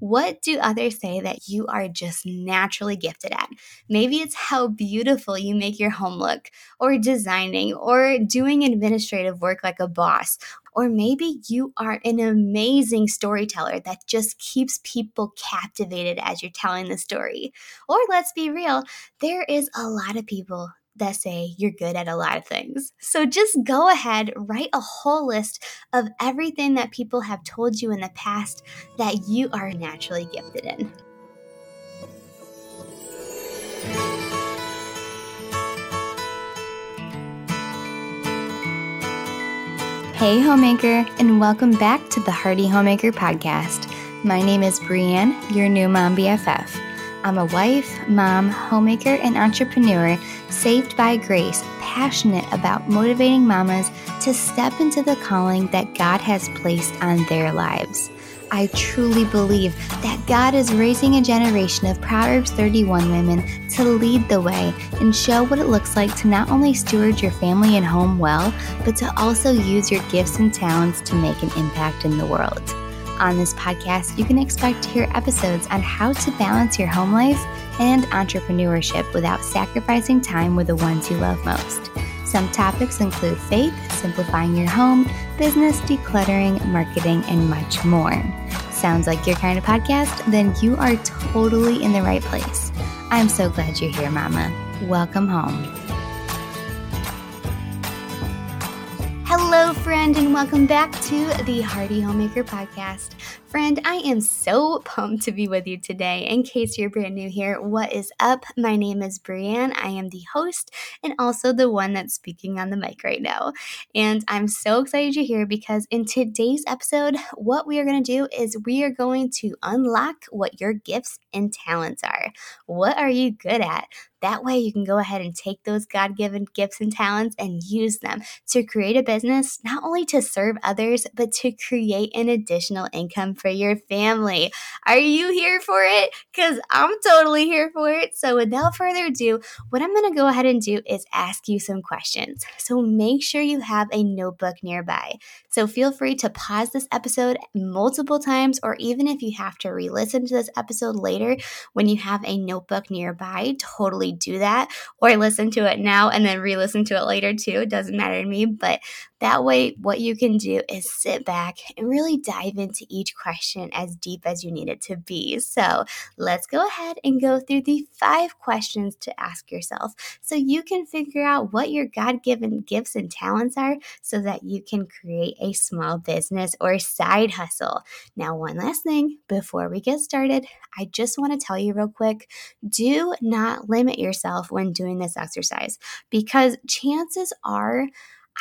What do others say that you are just naturally gifted at? Maybe it's how beautiful you make your home look, or designing, or doing administrative work like a boss. Or maybe you are an amazing storyteller that just keeps people captivated as you're telling the story. Or let's be real, there is a lot of people that say you're good at a lot of things. So just go ahead, write a whole list of everything that people have told you in the past that you are naturally gifted in. Hey, homemaker, and welcome back to the Hearty Homemaker podcast. My name is Brienne, your new mom BFF. I'm a wife, mom, homemaker, and entrepreneur saved by grace, passionate about motivating mamas to step into the calling that God has placed on their lives. I truly believe that God is raising a generation of Proverbs 31 women to lead the way and show what it looks like to not only steward your family and home well, but to also use your gifts and talents to make an impact in the world. On this podcast, you can expect to hear episodes on how to balance your home life and entrepreneurship without sacrificing time with the ones you love most. Some topics include faith, simplifying your home, business, decluttering, marketing, and much more. Sounds like your kind of podcast? Then you are totally in the right place. I'm so glad you're here, Mama. Welcome home. Friend, and welcome back to the Hearty Homemaker Podcast. Friend, I am so pumped to be with you today. In case you're brand new here, what is up? My name is Brienne. I am the host and also the one that's speaking on the mic right now. And I'm so excited you're here because in today's episode, what we are going to do is we are going to unlock what your gifts and talents are. What are you good at? That way, you can go ahead and take those God given gifts and talents and use them to create a business, not only to serve others, but to create an additional income for your family. Are you here for it? Because I'm totally here for it. So, without further ado, what I'm going to go ahead and do is ask you some questions. So, make sure you have a notebook nearby. So, feel free to pause this episode multiple times, or even if you have to re listen to this episode later when you have a notebook nearby, totally do that. Or listen to it now and then re listen to it later too. It doesn't matter to me. But that way, what you can do is sit back and really dive into each question as deep as you need it to be. So let's go ahead and go through the five questions to ask yourself so you can figure out what your God given gifts and talents are so that you can create a small business or side hustle. Now, one last thing before we get started, I just want to tell you real quick do not limit yourself when doing this exercise because chances are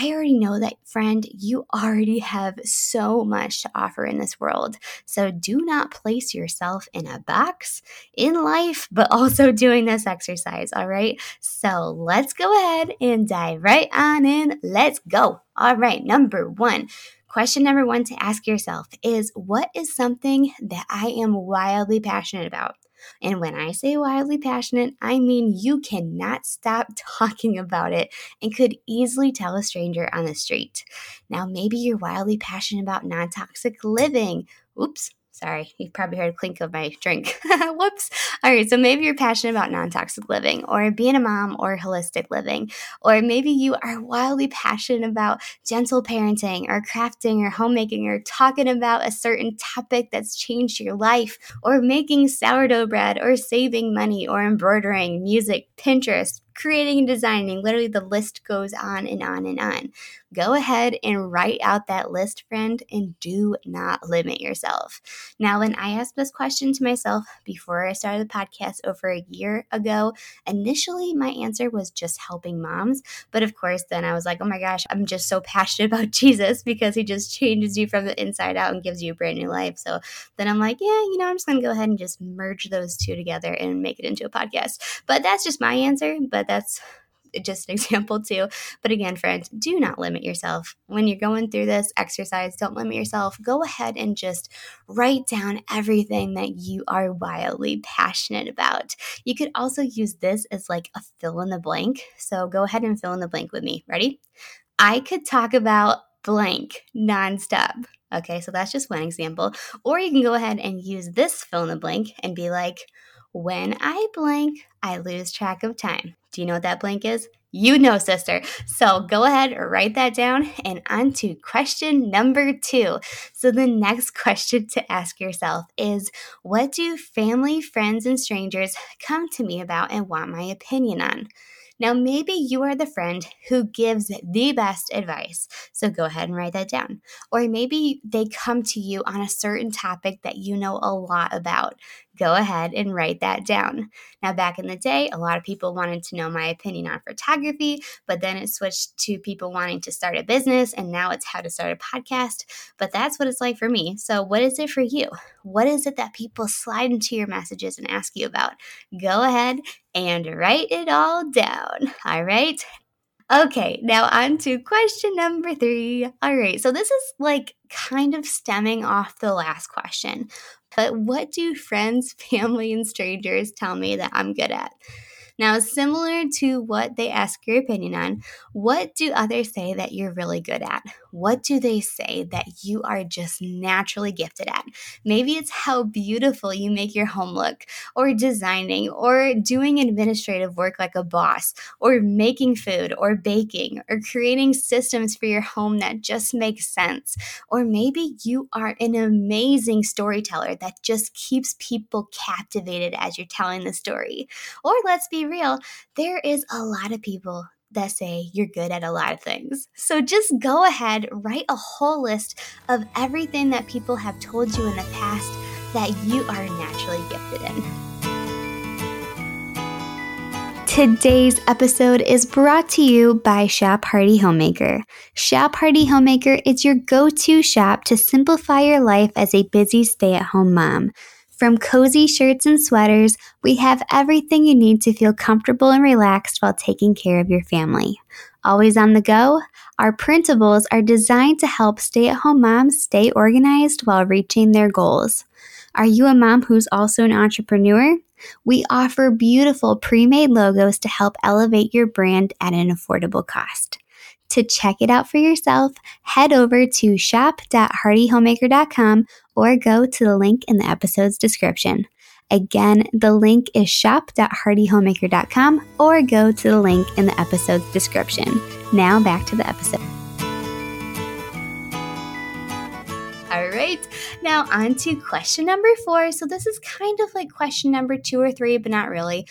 I already know that, friend, you already have so much to offer in this world. So do not place yourself in a box in life, but also doing this exercise. All right. So let's go ahead and dive right on in. Let's go. All right. Number one. Question number one to ask yourself is What is something that I am wildly passionate about? And when I say wildly passionate, I mean you cannot stop talking about it and could easily tell a stranger on the street. Now, maybe you're wildly passionate about non toxic living. Oops, Sorry, you probably heard a clink of my drink. Whoops. All right, so maybe you're passionate about non toxic living or being a mom or holistic living. Or maybe you are wildly passionate about gentle parenting or crafting or homemaking or talking about a certain topic that's changed your life or making sourdough bread or saving money or embroidering, music, Pinterest, creating and designing. Literally, the list goes on and on and on. Go ahead and write out that list, friend, and do not limit yourself. Now, when I asked this question to myself before I started the podcast over a year ago, initially my answer was just helping moms. But of course, then I was like, oh my gosh, I'm just so passionate about Jesus because he just changes you from the inside out and gives you a brand new life. So then I'm like, yeah, you know, I'm just going to go ahead and just merge those two together and make it into a podcast. But that's just my answer. But that's just an example too. But again, friends, do not limit yourself. When you're going through this exercise, don't limit yourself. Go ahead and just write down everything that you are wildly passionate about. You could also use this as like a fill in the blank. So go ahead and fill in the blank with me. Ready? I could talk about blank nonstop. Okay, so that's just one example. Or you can go ahead and use this fill in the blank and be like, when I blank, I lose track of time. Do you know what that blank is? You know, sister. So go ahead, write that down, and on to question number two. So, the next question to ask yourself is What do family, friends, and strangers come to me about and want my opinion on? Now, maybe you are the friend who gives the best advice. So go ahead and write that down. Or maybe they come to you on a certain topic that you know a lot about go ahead and write that down. Now, back in the day, a lot of people wanted to know my opinion on photography, but then it switched to people wanting to start a business, and now it's how to start a podcast. But that's what it's like for me. So, what is it for you? What is it that people slide into your messages and ask you about? Go ahead and write it all down. All right. Okay, now on to question number three. All right, so this is like kind of stemming off the last question. But what do friends, family, and strangers tell me that I'm good at? Now, similar to what they ask your opinion on, what do others say that you're really good at? What do they say that you are just naturally gifted at? Maybe it's how beautiful you make your home look, or designing, or doing administrative work like a boss, or making food, or baking, or creating systems for your home that just make sense. Or maybe you are an amazing storyteller that just keeps people captivated as you're telling the story. Or let's be real, there is a lot of people that say you're good at a lot of things. So just go ahead, write a whole list of everything that people have told you in the past that you are naturally gifted in. Today's episode is brought to you by Shop Hearty Homemaker. Shop Hearty Homemaker is your go to shop to simplify your life as a busy stay at home mom. From cozy shirts and sweaters, we have everything you need to feel comfortable and relaxed while taking care of your family. Always on the go, our printables are designed to help stay at home moms stay organized while reaching their goals. Are you a mom who's also an entrepreneur? We offer beautiful pre made logos to help elevate your brand at an affordable cost. To check it out for yourself, head over to shop.heartyhomemaker.com or go to the link in the episode's description. Again, the link is shop.heartyhomemaker.com or go to the link in the episode's description. Now back to the episode. All right, now on to question number four. So this is kind of like question number two or three, but not really.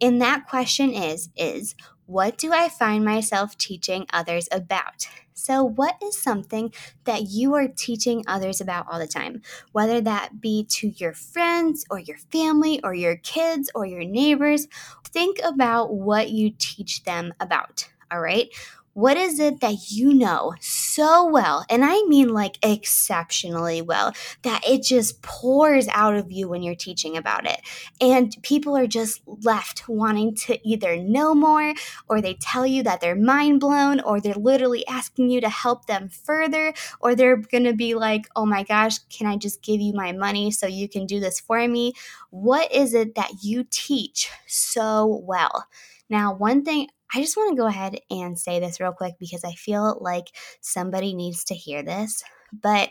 And that question is is what do I find myself teaching others about? So, what is something that you are teaching others about all the time? Whether that be to your friends or your family or your kids or your neighbors, think about what you teach them about. All right. What is it that you know so well, and I mean like exceptionally well, that it just pours out of you when you're teaching about it? And people are just left wanting to either know more, or they tell you that they're mind blown, or they're literally asking you to help them further, or they're gonna be like, oh my gosh, can I just give you my money so you can do this for me? What is it that you teach so well? Now, one thing I just want to go ahead and say this real quick because I feel like somebody needs to hear this. But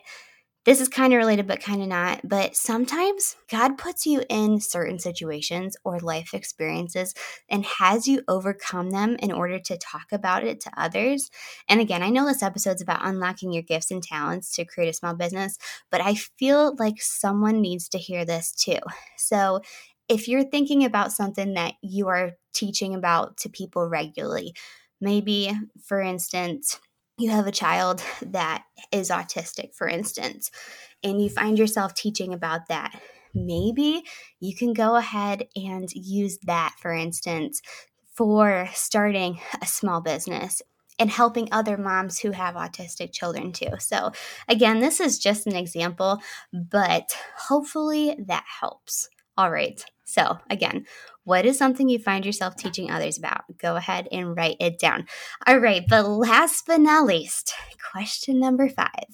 this is kind of related, but kind of not. But sometimes God puts you in certain situations or life experiences and has you overcome them in order to talk about it to others. And again, I know this episode's about unlocking your gifts and talents to create a small business, but I feel like someone needs to hear this too. So if you're thinking about something that you are teaching about to people regularly, maybe, for instance, you have a child that is autistic, for instance, and you find yourself teaching about that. Maybe you can go ahead and use that, for instance, for starting a small business and helping other moms who have autistic children too. So, again, this is just an example, but hopefully that helps. All right. So, again, what is something you find yourself teaching others about? Go ahead and write it down. All right, but last but not least, question number five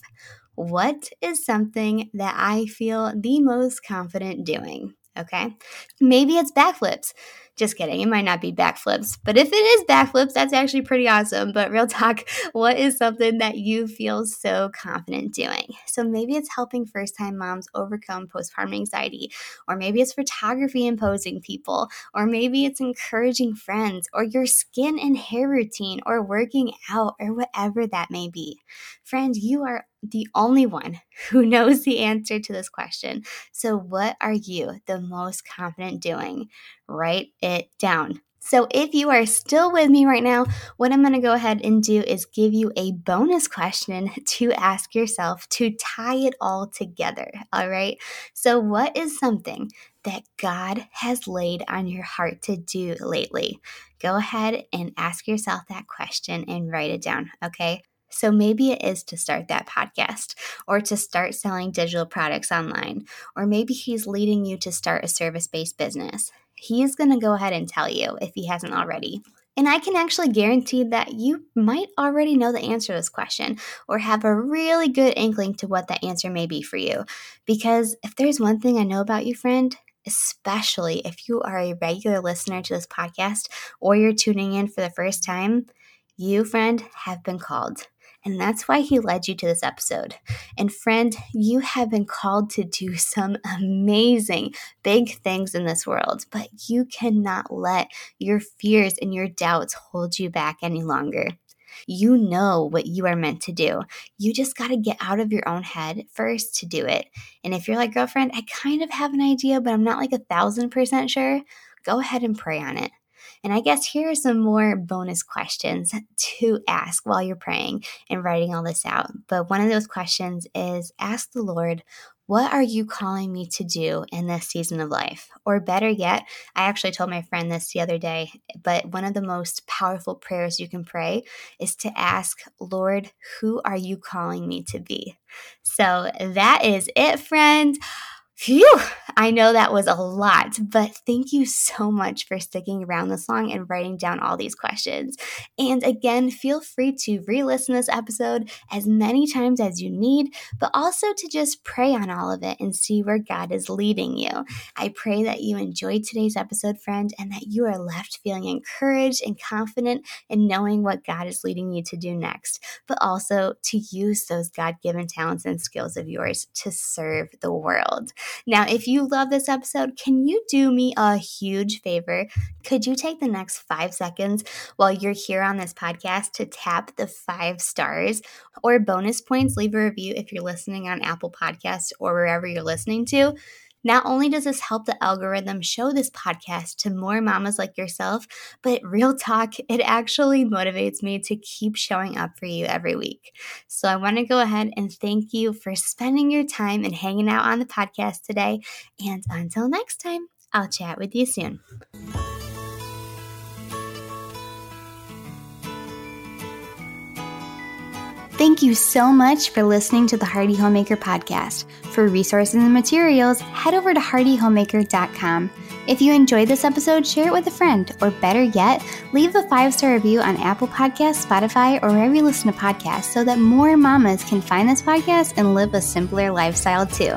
What is something that I feel the most confident doing? Okay, maybe it's backflips. Just kidding. It might not be backflips, but if it is backflips, that's actually pretty awesome. But real talk, what is something that you feel so confident doing? So maybe it's helping first time moms overcome postpartum anxiety, or maybe it's photography and posing people, or maybe it's encouraging friends, or your skin and hair routine, or working out, or whatever that may be. Friend, you are the only one who knows the answer to this question. So, what are you the most confident doing? Write it down. So, if you are still with me right now, what I'm going to go ahead and do is give you a bonus question to ask yourself to tie it all together. All right. So, what is something that God has laid on your heart to do lately? Go ahead and ask yourself that question and write it down. Okay. So maybe it is to start that podcast or to start selling digital products online, or maybe he's leading you to start a service based business. He is going to go ahead and tell you if he hasn't already. And I can actually guarantee that you might already know the answer to this question or have a really good inkling to what that answer may be for you. Because if there's one thing I know about you, friend, especially if you are a regular listener to this podcast or you're tuning in for the first time, you, friend, have been called. And that's why he led you to this episode. And friend, you have been called to do some amazing big things in this world, but you cannot let your fears and your doubts hold you back any longer. You know what you are meant to do. You just got to get out of your own head first to do it. And if you're like, girlfriend, I kind of have an idea, but I'm not like a thousand percent sure, go ahead and pray on it. And I guess here are some more bonus questions to ask while you're praying and writing all this out. But one of those questions is ask the Lord, what are you calling me to do in this season of life? Or better yet, I actually told my friend this the other day, but one of the most powerful prayers you can pray is to ask, Lord, who are you calling me to be? So that is it, friends. Phew, I know that was a lot, but thank you so much for sticking around this long and writing down all these questions. And again, feel free to re listen this episode as many times as you need, but also to just pray on all of it and see where God is leading you. I pray that you enjoyed today's episode, friend, and that you are left feeling encouraged and confident in knowing what God is leading you to do next, but also to use those God given talents and skills of yours to serve the world. Now, if you love this episode, can you do me a huge favor? Could you take the next five seconds while you're here on this podcast to tap the five stars or bonus points? Leave a review if you're listening on Apple Podcasts or wherever you're listening to. Not only does this help the algorithm show this podcast to more mamas like yourself, but real talk, it actually motivates me to keep showing up for you every week. So I want to go ahead and thank you for spending your time and hanging out on the podcast today. And until next time, I'll chat with you soon. Thank you so much for listening to the Hearty Homemaker podcast. For resources and materials, head over to heartyhomemaker.com. If you enjoyed this episode, share it with a friend, or better yet, leave a five star review on Apple Podcasts, Spotify, or wherever you listen to podcasts so that more mamas can find this podcast and live a simpler lifestyle too.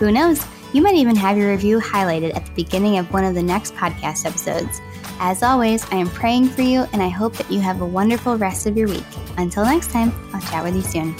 Who knows? You might even have your review highlighted at the beginning of one of the next podcast episodes. As always, I am praying for you and I hope that you have a wonderful rest of your week. Until next time, I'll chat with you soon.